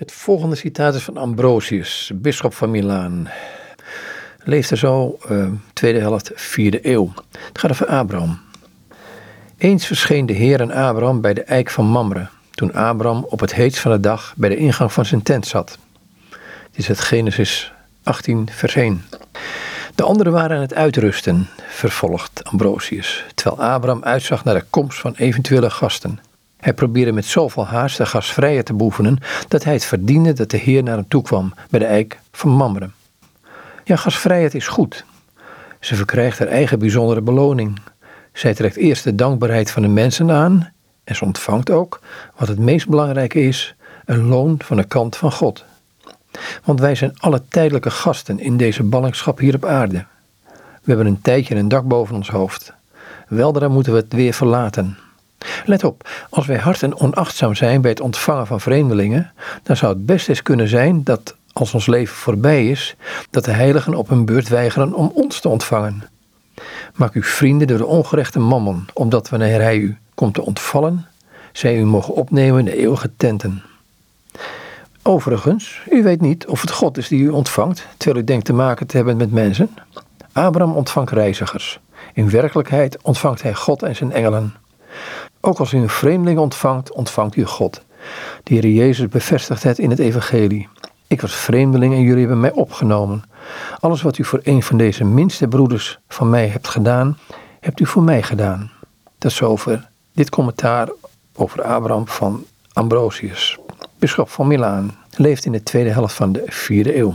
Het volgende citaat is van Ambrosius, bisschop van Milaan. Leefde zo, uh, tweede helft, vierde eeuw. Het gaat over Abraham. Eens verscheen de Heer aan Abraham bij de eik van Mamre, toen Abraham op het heetst van de dag bij de ingang van zijn tent zat. Dit is het Genesis 18, vers 1. De anderen waren aan het uitrusten, vervolgt Ambrosius, terwijl Abraham uitzag naar de komst van eventuele gasten. Hij probeerde met zoveel haast de gastvrijheid te beoefenen dat hij het verdiende dat de Heer naar hem toe kwam bij de eik van Mamre. Ja, gastvrijheid is goed. Ze verkrijgt haar eigen bijzondere beloning. Zij trekt eerst de dankbaarheid van de mensen aan en ze ontvangt ook, wat het meest belangrijke is, een loon van de kant van God. Want wij zijn alle tijdelijke gasten in deze ballingschap hier op aarde. We hebben een tijdje een dak boven ons hoofd. Weldra moeten we het weer verlaten. Let op, als wij hard en onachtzaam zijn bij het ontvangen van vreemdelingen, dan zou het best eens kunnen zijn dat als ons leven voorbij is, dat de heiligen op hun beurt weigeren om ons te ontvangen. Maak u vrienden door de ongerechte mammon, omdat wanneer hij u komt te ontvallen, zij u mogen opnemen in de eeuwige tenten. Overigens, u weet niet of het God is die u ontvangt, terwijl u denkt te maken te hebben met mensen. Abraham ontvangt reizigers. In werkelijkheid ontvangt hij God en zijn engelen. Ook als u een vreemdeling ontvangt, ontvangt u God. De Heer Jezus bevestigt het in het Evangelie. Ik was vreemdeling en jullie hebben mij opgenomen. Alles wat u voor een van deze minste broeders van mij hebt gedaan, hebt u voor mij gedaan. Dat is over dit commentaar over Abraham van Ambrosius, bisschop van Milaan, leeft in de tweede helft van de vierde eeuw.